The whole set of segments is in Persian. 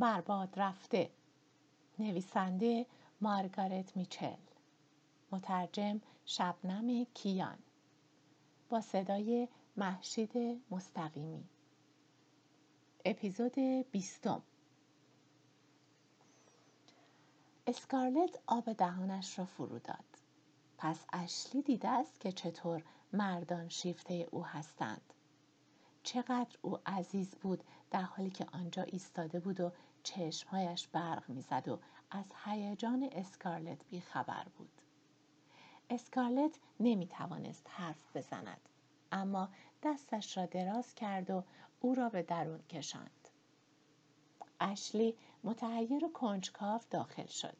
برباد رفته. نویسنده مارگارت میچل. مترجم شبنم کیان. با صدای محشید مستقیمی. اپیزود بیستم. اسکارلت آب دهانش را فرو داد. پس اشلی دیده است که چطور مردان شیفته او هستند. چقدر او عزیز بود در حالی که آنجا ایستاده بود و چشمهایش برق می‌زد و از هیجان اسکارلت بیخبر بود. اسکارلت نمی توانست حرف بزند اما دستش را دراز کرد و او را به درون کشاند. اشلی متحیر و کنجکاو داخل شد.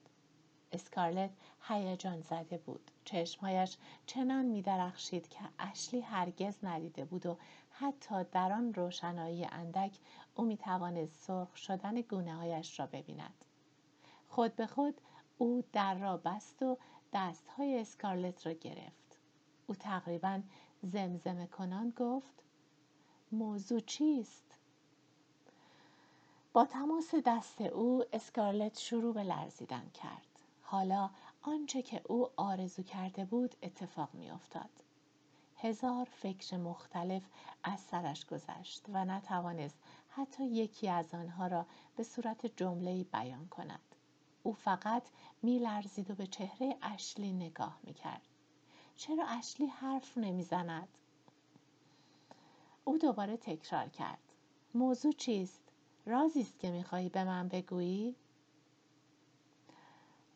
اسکارلت هیجان زده بود چشمهایش چنان می درخشید که اشلی هرگز ندیده بود و حتی در آن روشنایی اندک او می توانست سرخ شدن گونه هایش را ببیند. خود به خود او در را بست و دست های اسکارلت را گرفت. او تقریبا زمزمه کنان گفت موضوع چیست؟ با تماس دست او اسکارلت شروع به لرزیدن کرد. حالا آنچه که او آرزو کرده بود اتفاق می افتاد. هزار فکر مختلف از سرش گذشت و نتوانست حتی یکی از آنها را به صورت جمله بیان کند. او فقط میلرزید و به چهره اشلی نگاه می‌کرد. چرا اشلی حرف نمی‌زند؟ او دوباره تکرار کرد. موضوع چیست؟ رازی است که می‌خواهی به من بگویی؟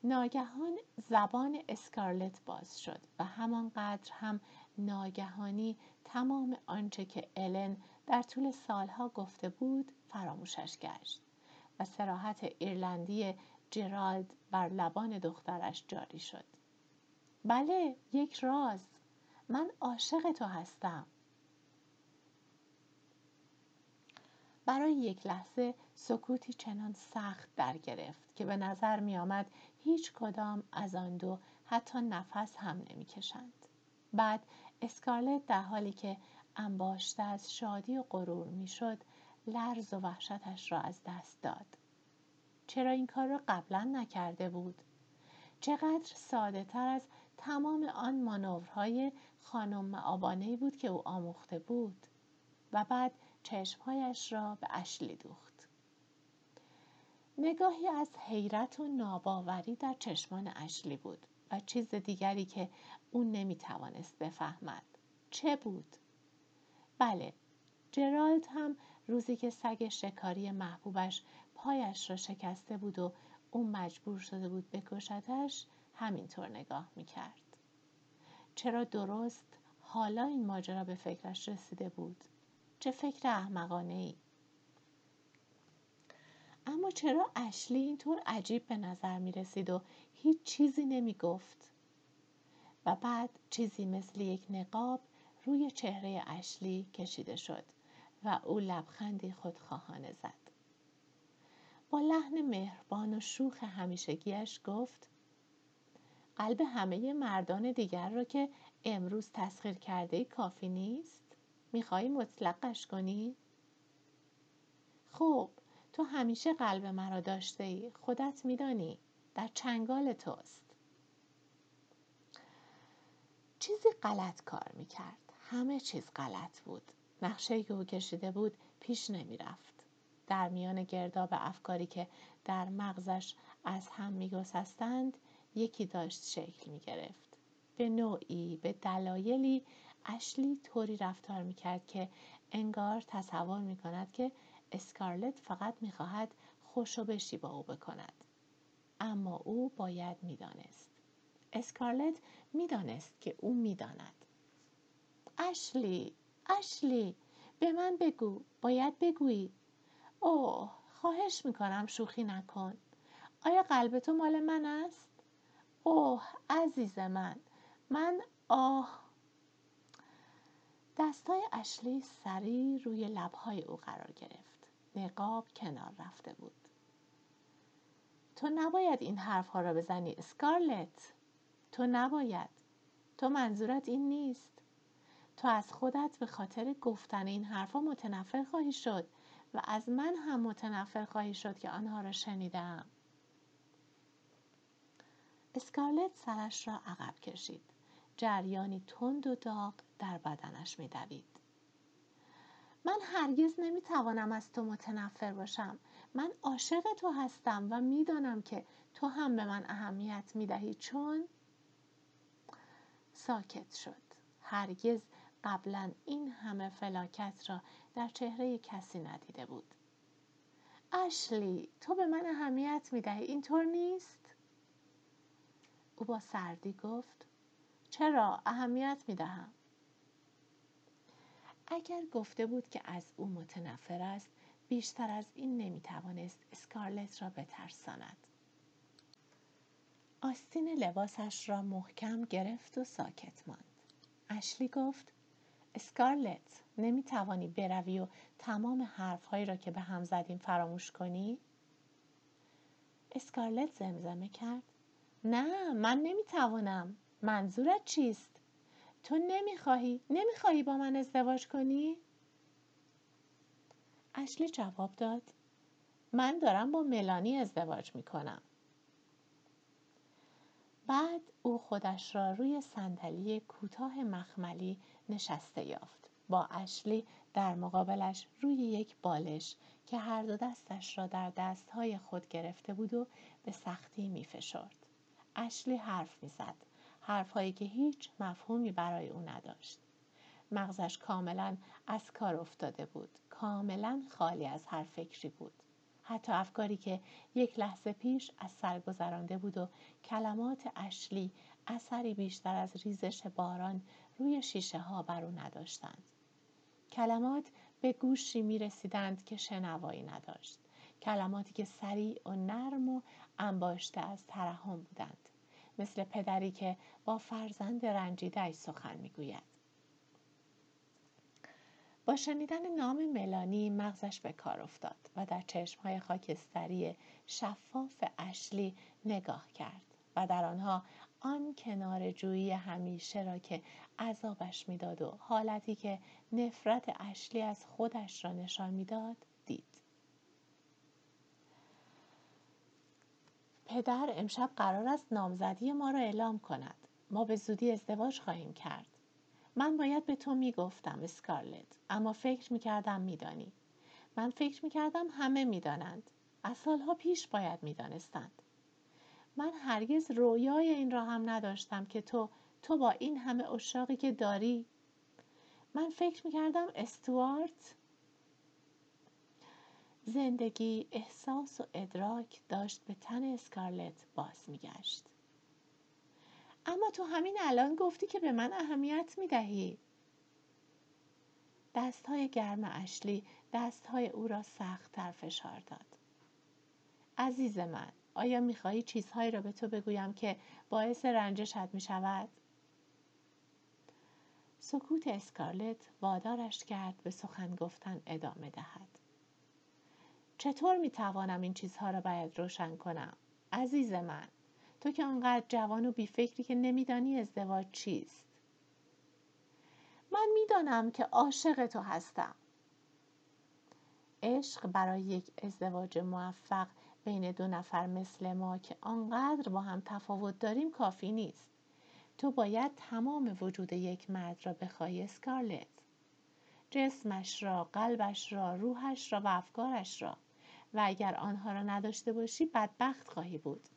ناگهان زبان اسکارلت باز شد و همانقدر هم ناگهانی تمام آنچه که الن در طول سالها گفته بود فراموشش گشت و سراحت ایرلندی جرالد بر لبان دخترش جاری شد. بله یک راز. من عاشق تو هستم. برای یک لحظه سکوتی چنان سخت در گرفت که به نظر می آمد هیچ کدام از آن دو حتی نفس هم نمی کشند. بعد اسکارلت در حالی که انباشته از شادی و غرور می‌شد لرز و وحشتش را از دست داد. چرا این کار را قبلا نکرده بود؟ چقدر ساده تر از تمام آن مانورهای خانم معابانه بود که او آموخته بود. و بعد چشمهایش را به اشلی دوخت. نگاهی از حیرت و ناباوری در چشمان اشلی بود و چیز دیگری که او نمی توانست بفهمد. چه بود؟ بله جرالد هم روزی که سگ شکاری محبوبش پایش را شکسته بود و او مجبور شده بود بکشدش همینطور نگاه می‌کرد. چرا درست حالا این ماجرا به فکرش رسیده بود؟ چه فکر احمقانه ای اما چرا اشلی اینطور عجیب به نظر می رسید و هیچ چیزی نمی گفت و بعد چیزی مثل یک نقاب روی چهره اشلی کشیده شد و او لبخندی خودخواهانه زد. با لحن مهربان و شوخ همیشگیش گفت قلب همه مردان دیگر را که امروز تسخیر کرده کافی نیست؟ می‌خواهی مطلقش کنی؟ خب تو همیشه قلب مرا داشته ای خودت میدانی در چنگال توست. چیزی غلط کار می‌کرد. همه چیز غلط بود. نقشه که او کشیده بود پیش نمی‌رفت. در میان گرداب افکاری که در مغزش از هم میگسستند یکی داشت شکل می‌گرفت. به نوعی به دلایلی اشلی طوری رفتار می‌کرد که انگار تصور می‌کند که اسکارلت فقط می‌خواهد خوشو بشی با او بکند. اما او باید می‌دانست. اسکارلت می‌دانست که او می‌داند. اشلی اشلی به من بگو باید بگویی. اوه خواهش می‌کنم شوخی نکن. آیا قلب تو مال من است؟ اوه عزیز من من آه دستای اشلی سری روی لبهای او قرار گرفت. نقاب کنار رفته بود. تو نباید این حرفها را بزنی اسکارلت. تو نباید. تو منظورت این نیست. تو از خودت به خاطر گفتن این حرفها متنفر خواهی شد و از من هم متنفر خواهی شد که آنها را شنیدم. اسکارلت سرش را عقب کشید. جریانی تند و داغ در بدنش میدوید. من هرگز نمی‌توانم از تو متنفر باشم. من عاشق تو هستم و می‌دانم که تو هم به من اهمیت می‌دهی. چون ساکت شد. هرگز قبلا این همه فلاکت را در چهره کسی ندیده بود. اشلی تو به من اهمیت می‌دهی. اینطور نیست؟ او با سردی گفت چرا اهمیت می‌دهم؟ اگر گفته بود که از او متنفر است بیشتر از این نمی‌توانست اسکارلت را بترساند آستین لباسش را محکم گرفت و ساکت ماند اشلی گفت اسکارلت نمی توانی بروی و تمام حرفهایی را که به هم زدیم فراموش کنی؟ اسکارلت زمزمه کرد نه من نمی توانم منظورت چیست؟ تو نمی‌خواهی نمی‌خواهی با من ازدواج کنی؟ اشلی جواب داد من دارم با ملانی ازدواج می‌کنم بعد او خودش را روی صندلی کوتاه مخملی نشسته یافت با اشلی در مقابلش روی یک بالش که هر دو دستش را در دستهای خود گرفته بود و به سختی می فشرد. اشلی حرف می زد. حرفهایی که هیچ مفهومی برای او نداشت. مغزش کاملا از کار افتاده بود. کاملا خالی از هر فکری بود. حتی افکاری که یک لحظه پیش از سر گذرانده بود و کلمات اشلی اثری بیشتر از ریزش باران روی شیشه ها بر او نداشتند. کلمات به گوشی می رسیدند که شنوایی نداشت. کلماتی که سریع و نرم و انباشته از ترحم بودند. مثل پدری که با فرزند رنجیده سخن می‌گوید. با شنیدن نام ملانی مغزش به کار افتاد و در چشمهای خاکستری شفاف اشلی نگاه کرد و در آنها آن کنار جویی همیشه را که عذابش می‌داد و حالتی که نفرت اشلی از خودش را نشان می‌داد پدر امشب قرار است نامزدی ما را اعلام کند. ما به زودی ازدواج خواهیم کرد. من باید به تو می‌گفتم اسکارلت اما فکر می‌کردم میدانی. من فکر می‌کردم همه می‌دانند. از سالها پیش باید می‌دانستند. من هرگز رویای این را هم نداشتم که تو تو با این همه اشاقی که داری. من فکر می‌کردم استوارت زندگی احساس و ادراک داشت به تن اسکارلت باز میگشت اما تو همین الان گفتی که به من اهمیت می دهی. دست های گرم اشلی دست های او را سختتر فشار داد. عزیز من آیا می خواهی چیزهایی را به تو بگویم که باعث رنجشت می شود؟ سکوت اسکارلت وادارش کرد به سخن گفتن ادامه دهد. چطور می توانم این چیزها را باید روشن کنم؟ عزیز من تو که آنقدر جوان و بیفکری که نمیدانی ازدواج چیست؟ من می‌دانم که عاشق تو هستم. عشق برای یک ازدواج موفق بین دو نفر مثل ما که آنقدر با هم تفاوت داریم کافی نیست. تو باید تمام وجود یک مرد را بخواهی اسکارلت. جسمش را قلبش را روحش را و افکارش را. و اگر آنها را نداشته باشی بدبخت خواهی بود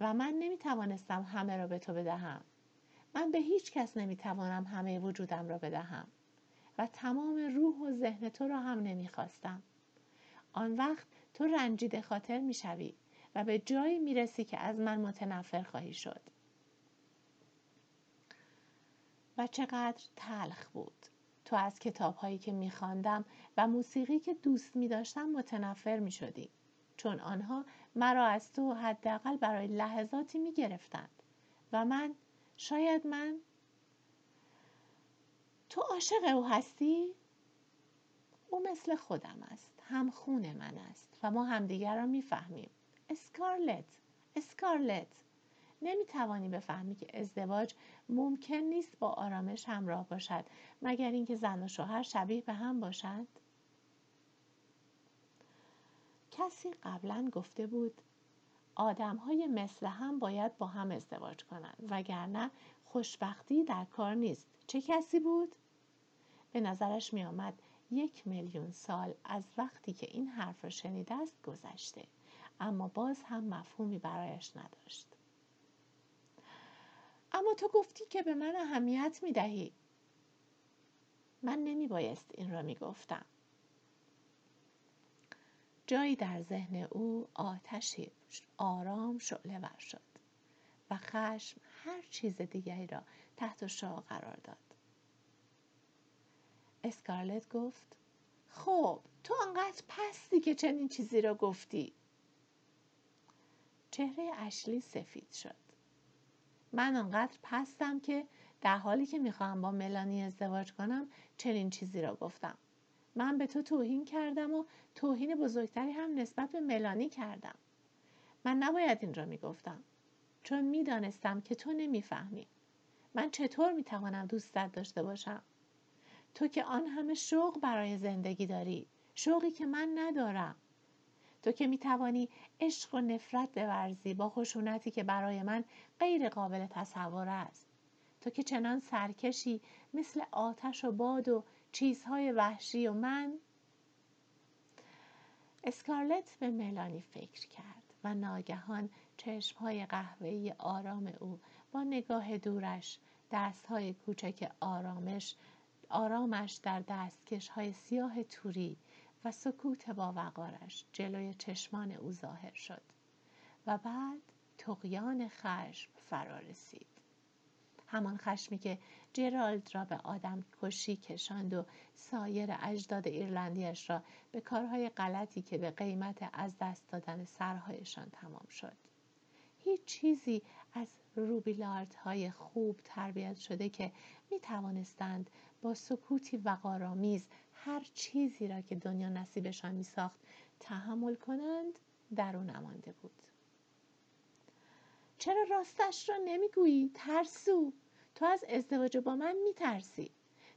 و من نمی توانستم همه را به تو بدهم. من به هیچ کس نمی توانم همه وجودم را بدهم و تمام روح و ذهن تو را هم نمی خواستم. آن وقت تو رنجیده خاطر می شوی و به جایی می رسی که از من متنفر خواهی شد. و چقدر تلخ بود. تو از کتاب هایی که می خواندم و موسیقی که دوست می داشتم متنفر می شدی. چون آنها مرا از تو حداقل برای لحظاتی می گرفتند و من شاید من تو عاشق او هستی؟ او مثل خودم است هم خون من است و ما همدیگر را می‌فهمیم اسکارلت اسکارلت نمی توانی بفهمی که ازدواج ممکن نیست با آرامش همراه باشد مگر اینکه زن و شوهر شبیه به هم باشند کسی قبلا گفته بود آدم های مثل هم باید با هم ازدواج کنند وگرنه خوشبختی در کار نیست. چه کسی بود؟ به نظرش می آمد یک میلیون سال از وقتی که این حرف را شنیده است گذشته اما باز هم مفهومی برایش نداشت. اما تو گفتی که به من اهمیت می دهی من نمی بایست این را می گفتم جایی در ذهن او آتشی آرام شعله ور شد و خشم هر چیز دیگری را تحت شعا قرار داد. اسکارلت گفت خب تو انقدر پستی که چنین چیزی را گفتی. چهره اشلی سفید شد. من انقدر پستم که در حالی که می‌خواهم با ملانی ازدواج کنم چنین چیزی را گفتم. من به تو توهین کردم و توهین بزرگتری هم نسبت به ملانی کردم. من نباید این را می‌گفتم چون می‌دانستم که تو نمی‌فهمی. من چطور می‌توانم دوستت داشته باشم؟ تو که آن همه شوق برای زندگی داری شوقی که من ندارم. تو که می‌توانی عشق و نفرت بورزی با خشونتی که برای من غیر قابل تصور است. تو که چنان سرکشی مثل آتش و باد و چیزهای وحشی و من اسکارلت به ملانی فکر کرد و ناگهان چشمهای قهوه‌ای آرام او با نگاه دورش دستهای کوچک آرامش آرامش در دستکش های سیاه توری و سکوت با وقارش جلوی چشمان او ظاهر شد و بعد تقیان خشم فرا رسید همان خشمی که جرالد را به آدم کشی کشاند و سایر اجداد ایرلندیش را به کارهای غلطی که به قیمت از دست دادن سرهایشان تمام شد. هیچ چیزی از روبیلارد های خوب تربیت شده که می توانستند با سکوتی وقارآمیز هر چیزی را که دنیا نصیبشان می ساخت تحمل کنند در او نمانده بود. چرا راستش را نمی‌گویی؟ ترسو. تو از ازدواج با من میترسی.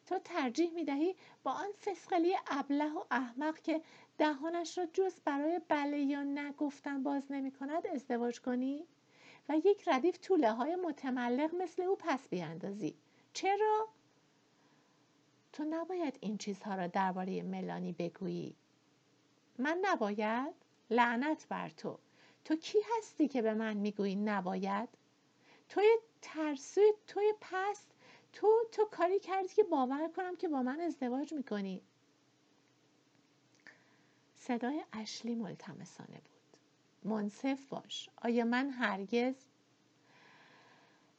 تو ترجیح می‌دهی با آن فسقلی ابله و احمق که دهانش را جز برای بله یا نگفتن باز نمی کند ازدواج کنی؟ و یک ردیف طوله های متملق مثل او پس بیاندازی. چرا؟ تو نباید این چیزها را درباره ملانی بگویی. من نباید؟ لعنت بر تو. تو کی هستی که به من می‌گویی نباید؟ توی ترسوی توی پست تو تو کاری کردی که باور کنم که با من ازدواج می‌کنی. صدای اشلی ملتمسانه بود. منصف باش. آیا من هرگز؟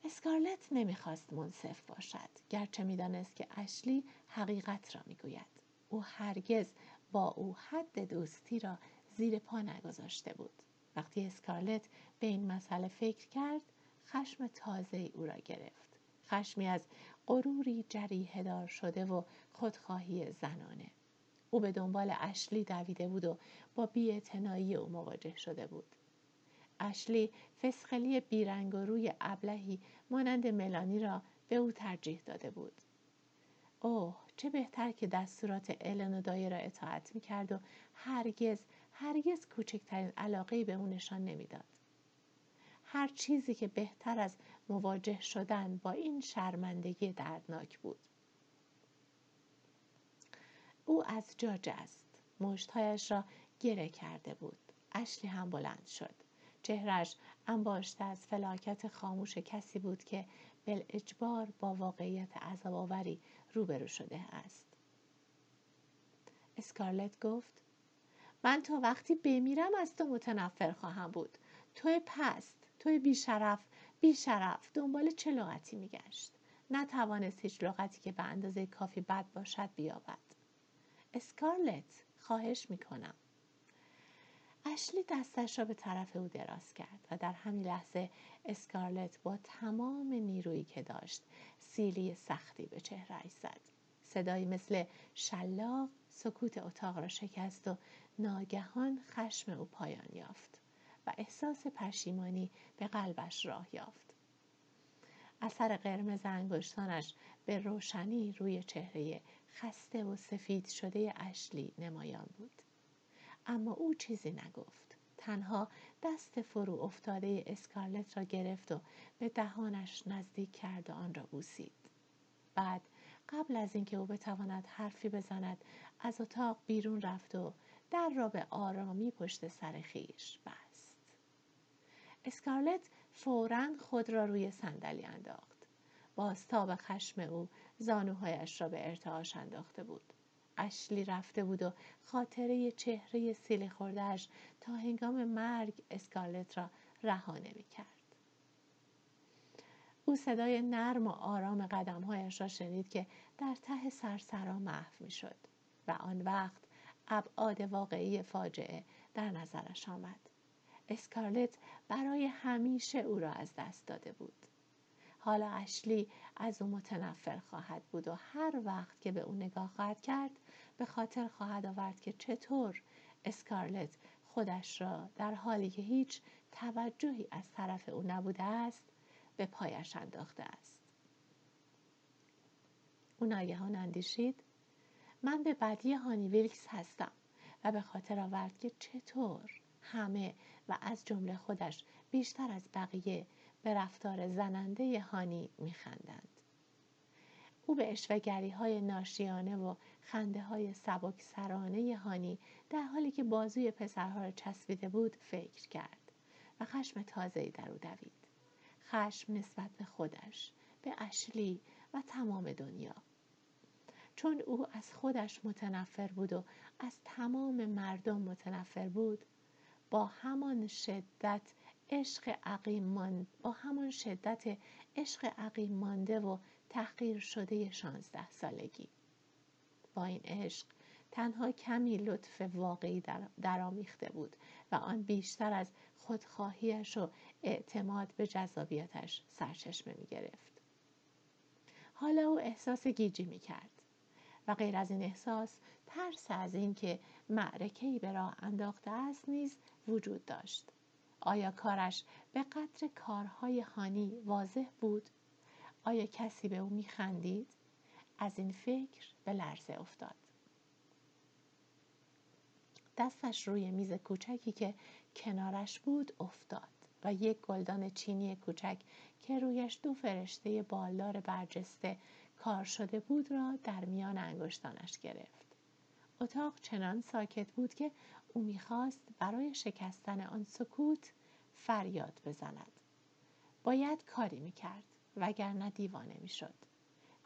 اسکارلت نمی‌خواست منصف باشد. گرچه می‌دانست که اشلی حقیقت را می‌گوید. او هرگز با او حد دوستی را زیر پا نگذاشته بود. وقتی اسکارلت به این مسئله فکر کرد خشم تازه او را گرفت. خشمی از غروری جریه دار شده و خودخواهی زنانه. او به دنبال اشلی دویده بود و با بیاعتنایی او مواجه شده بود. اشلی فسخلی بیرنگ و روی ابلهی مانند ملانی را به او ترجیح داده بود. اوه چه بهتر که دستورات الن و دایی را اطاعت می‌کرد و هرگز هرگز کوچکترین علاقه به او نشان نمی‌داد. هر چیزی که بهتر از مواجه شدن با این شرمندگی دردناک بود. او از جا جست مشتهایش را گره کرده بود. اشلی هم بلند شد. چهرش انباشته از فلاکت خاموش کسی بود که اجبار با واقعیت عذابآوری روبرو شده است. اسکارلت گفت من تا وقتی بمیرم از تو متنفر خواهم بود. توی پست توی بیشرف بیشرف دنبال چه لغتی میگشت؟ نتوانست هیچ لغتی که به اندازه کافی بد باشد بیابد. اسکارلت خواهش می‌کنم. اشلی دستش را به طرف او دراز کرد و در همین لحظه اسکارلت با تمام نیرویی که داشت سیلی سختی به چهرهش زد. صدایی مثل شلاق سکوت اتاق را شکست و ناگهان خشم او پایان یافت و احساس پشیمانی به قلبش راه یافت. اثر قرمز انگشتانش به روشنی روی چهره خسته و سفید شده اشلی نمایان بود. اما او چیزی نگفت. تنها دست فرو افتاده اسکارلت را گرفت و به دهانش نزدیک کرد و آن را بوسید. بعد قبل از اینکه او بتواند حرفی بزند از اتاق بیرون رفت و در را به آرامی پشت سر خیش بست. اسکارلت فورا خود را روی صندلی انداخت. تاب خشم او زانوهایش را به ارتعاش انداخته بود. اشلی رفته بود و خاطره چهره سیلی خوردهش تا هنگام مرگ اسکارلت را رها نمی کرد. او صدای نرم و آرام قدمهایش را شنید که در ته سرسرا محو می شد و آن وقت ابعاد واقعی فاجعه در نظرش آمد. اسکارلت برای همیشه او را از دست داده بود. حالا اشلی از او متنفر خواهد بود و هر وقت که به او نگاه خواهد کرد به خاطر خواهد آورد که چطور اسکارلت خودش را در حالی که هیچ توجهی از طرف او نبوده است به پایش انداخته است او ناگهان اندیشید من به بدی هانی ویلکس هستم و به خاطر آورد که چطور همه و از جمله خودش بیشتر از بقیه به رفتار زننده هانی میخندند. او به اشوگری های ناشیانه و خنده های سبک سرانه هانی در حالی که بازوی پسرها را چسبیده بود فکر کرد و خشم تازه‌ای در او دوید. خشم نسبت به خودش به اشلی و تمام دنیا. چون او از خودش متنفر بود و از تمام مردم متنفر بود با همان شدت عشق عقیم با همان شدت عشق عقیم مانده و تحقیر شده شانزده سالگی با این عشق تنها کمی لطف واقعی درآمیخته بود و آن بیشتر از خودخواهیش و اعتماد به جذابیتش سرچشمه می گرفت. حالا او احساس گیجی می کرد غیر از این احساس ترس از اینکه معرکه‌ای به راه انداخته است نیز وجود داشت. آیا کارش به قدر کارهای هانی واضح بود؟ آیا کسی به او میخندید؟ از این فکر به لرزه افتاد. دستش روی میز کوچکی که کنارش بود افتاد و یک گلدان چینی کوچک که رویش دو فرشته بالدار برجسته کار شده بود را در میان انگشتانش گرفت. اتاق چنان ساکت بود که او می‌خواست برای شکستن آن سکوت فریاد بزند. باید کاری می‌کرد وگرنه دیوانه می‌شد.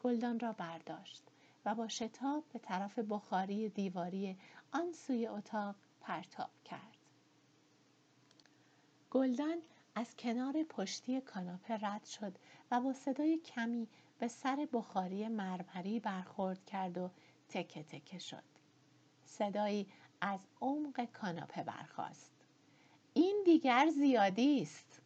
گلدان را برداشت و با شتاب به طرف بخاری دیواری آن سوی اتاق پرتاب کرد. گلدان از کنار پشتی کاناپه رد شد و با صدای کمی به سر بخاری مرمری برخورد کرد و تکه تکه شد. صدایی از عمق کاناپه برخاست. این دیگر زیادی است.